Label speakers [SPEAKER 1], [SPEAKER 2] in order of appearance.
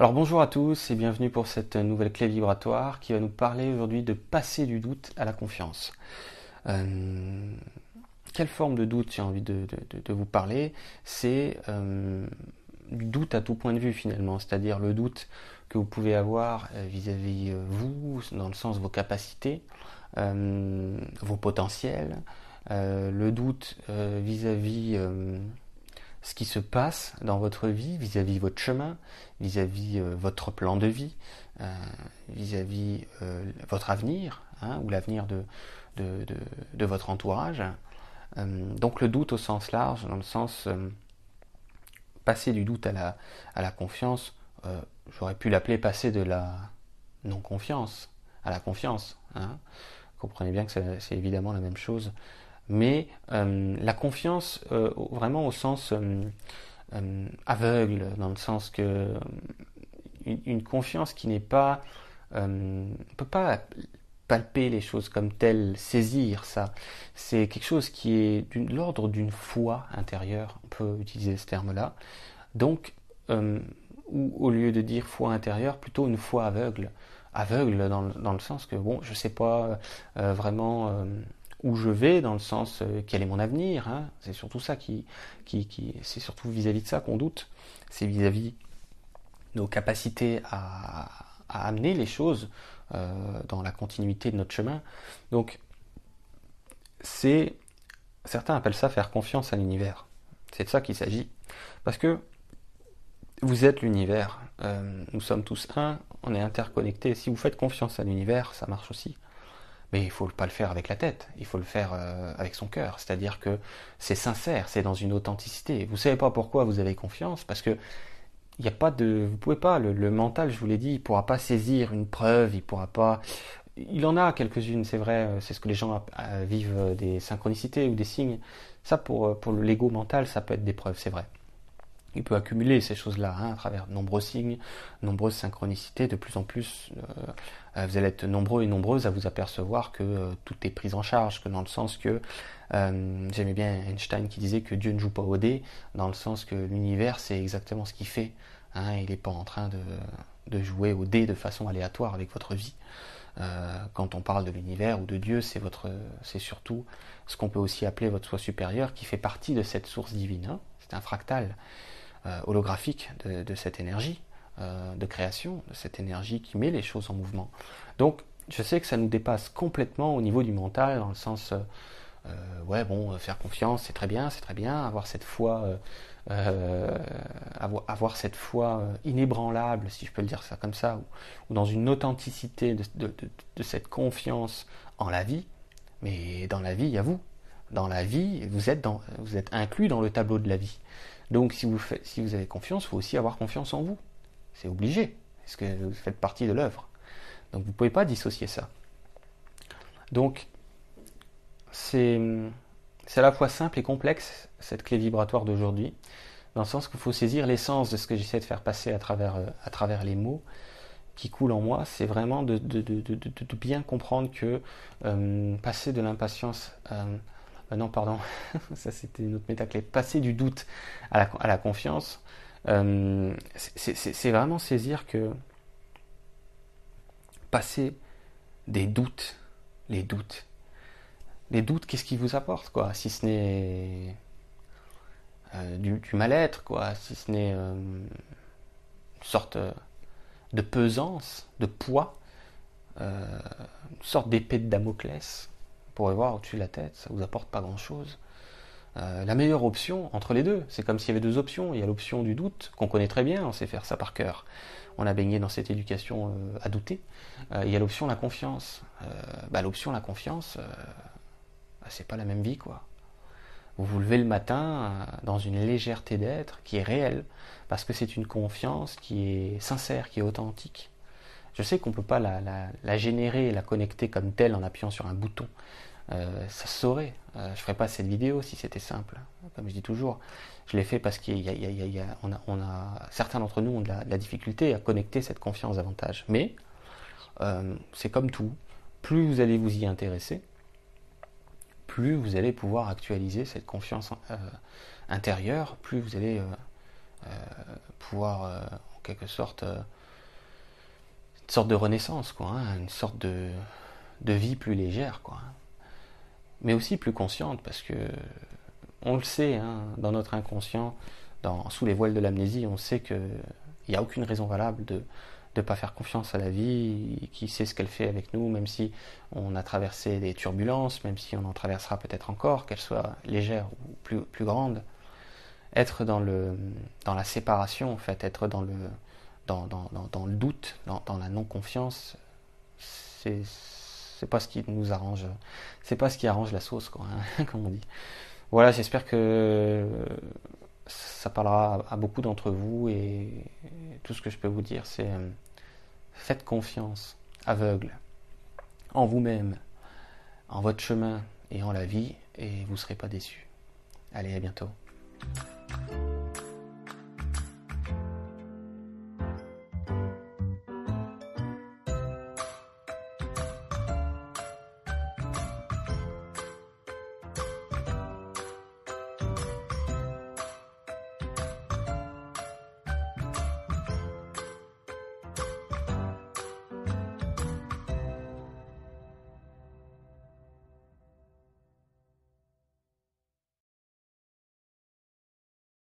[SPEAKER 1] Alors bonjour à tous et bienvenue pour cette nouvelle clé vibratoire qui va nous parler aujourd'hui de passer du doute à la confiance. Euh, quelle forme de doute j'ai envie de, vous parler? C'est euh, du doute à tout point de vue finalement, c'est-à-dire le doute que vous pouvez avoir euh, vis-à-vis vous, dans le sens vos capacités, vos potentiels, le doute vis-à-vis ce qui se passe dans votre vie, vis-à-vis votre chemin, vis-à-vis euh, votre plan de vie, euh, vis-à-vis euh, votre avenir, hein, ou l'avenir de, de, votre entourage. donc le doute au sens large, dans le sens passer du doute à la, à la confiance, j'aurais pu l'appeler passer de la non-confiance à la confiance. Hein. Comprenez bien que c'est évidemment la même chose mais euh, la confiance euh, vraiment au sens euh, aveugle, dans le sens que une, confiance qui n'est pas, ne peut pas palper les choses comme telles, saisir ça. C'est quelque chose qui est de l'ordre d'une foi intérieure, on peut utiliser ce terme-là. Donc, ou au lieu de dire foi intérieure, plutôt une foi aveugle. Aveugle dans, dans le sens que, bon, je ne sais pas vraiment où je vais, dans le sens euh, quel est mon avenir. Hein. c'est surtout ça qui, c'est surtout vis-à-vis de ça qu'on doute. C'est vis-à-vis nos capacités à, à, amener les choses euh, dans la continuité de notre chemin. Donc, c'est certains appellent ça faire confiance à l'univers. C'est de ça qu'il s'agit, parce que vous êtes l'univers. Euh, nous sommes tous un. On est interconnectés. Si vous faites confiance à l'univers, ça marche aussi. Mais il faut pas le faire avec la tête, il faut le faire euh, avec son cœur. C'est-à-dire que c'est sincère, c'est dans une authenticité. Vous ne savez pas pourquoi vous avez confiance, parce que il a pas de, vous pouvez pas, le, mental, je vous l'ai dit, il pourra pas saisir une preuve, il pourra pas, il en a quelques-unes, c'est vrai, euh, c'est ce que les gens euh, vivent des synchronicités ou des signes. Ça, pour, pour l'ego mental, ça peut être des preuves, c'est vrai il peut accumuler ces choses-là hein, à travers de nombreux signes, nombreuses synchronicités. De plus en plus, euh, vous allez être nombreux et nombreuses à vous apercevoir que euh, tout est pris en charge, que dans le sens que euh, j'aimais bien Einstein qui disait que Dieu ne joue pas au dé, dans le sens que l'univers c'est exactement ce qu'il fait. Hein, il n'est pas en train de, jouer au dé de façon aléatoire avec votre vie. quand on parle de l'univers ou de Dieu, c'est votre, c'est surtout ce qu'on peut aussi appeler votre soi supérieur qui fait partie de cette source divine. Hein. C'est un fractal. Euh, holographique de, cette énergie euh, de création, de cette énergie qui met les choses en mouvement. Donc, je sais que ça nous dépasse complètement au niveau du mental, dans le sens, euh, ouais, bon, faire confiance, c'est très bien, c'est très bien, avoir cette foi, avoir, cette foi inébranlable, si je peux le dire ça comme ça, ou, dans une authenticité de, cette confiance en la vie. Mais dans la vie, il y a vous. Dans la vie, vous êtes, vous êtes inclus dans le tableau de la vie. Donc si vous, avez confiance, il faut aussi avoir confiance en vous. C'est obligé, parce que vous faites partie de l'œuvre. Donc vous ne pouvez pas dissocier ça. Donc c'est à la fois simple et complexe, cette clé vibratoire d'aujourd'hui, dans le sens qu'il faut saisir l'essence de ce que j'essaie de faire passer à travers, euh, à travers les mots qui coulent en moi, c'est vraiment de, de, bien comprendre que euh, passer de l'impatience euh, euh, non, pardon, ça c'était une autre métaclé. Passer du doute à la, confiance, euh, c'est vraiment saisir que passer des doutes, les doutes, les doutes, qu'est-ce qu'ils vous apportent, quoi, si ce n'est euh, du, mal-être, quoi, si ce n'est une sorte de pesance, de poids, une sorte d'épée de Damoclès pourrez voir au-dessus de la tête, ça vous apporte pas grand-chose. Euh, la meilleure option entre les deux, c'est comme s'il y avait deux options. Il y a l'option du doute, qu'on connaît très bien, on sait faire ça par cœur. On a baigné dans cette éducation euh, à douter. Euh, il y a l'option la confiance. Bah, l'option la confiance, bah, c'est pas la même vie, quoi. Vous vous levez le matin dans une légèreté d'être qui est réelle, parce que c'est une confiance qui est sincère, qui est authentique. Je sais qu'on ne peut pas la, la, générer la connecter comme telle en appuyant sur un bouton. Euh, ça se saurait. Euh, je ne ferais pas cette vidéo si c'était simple. Comme je dis toujours, je l'ai fait parce qu'on a, on a, certains d'entre nous ont de la, difficulté à connecter cette confiance davantage. Mais euh, c'est comme tout. Plus vous allez vous y intéresser, plus vous allez pouvoir actualiser cette confiance intérieure, plus vous allez pouvoir en quelque sorte une sorte de renaissance, quoi, hein, une sorte de, de vie plus légère, quoi mais aussi plus consciente, parce que on le sait, hein, dans notre inconscient, dans, sous les voiles de l'amnésie, on sait qu'il n'y a aucune raison valable de ne pas faire confiance à la vie, qui sait ce qu'elle fait avec nous, même si on a traversé des turbulences, même si on en traversera peut-être encore, qu'elles soient légères ou plus, plus grandes. Être dans, le, dans la séparation, en fait, être dans le, dans, dans, dans le doute, dans, la non-confiance, c'est c'est pas ce qui nous arrange. C'est pas ce qui arrange la sauce, quoi, hein, comme on dit. Voilà, j'espère que ça parlera à beaucoup d'entre vous et tout ce que je peux vous dire, c'est euh, faites confiance aveugle en vous-même, en votre chemin et en la vie, et vous ne serez pas déçus. Allez, à bientôt.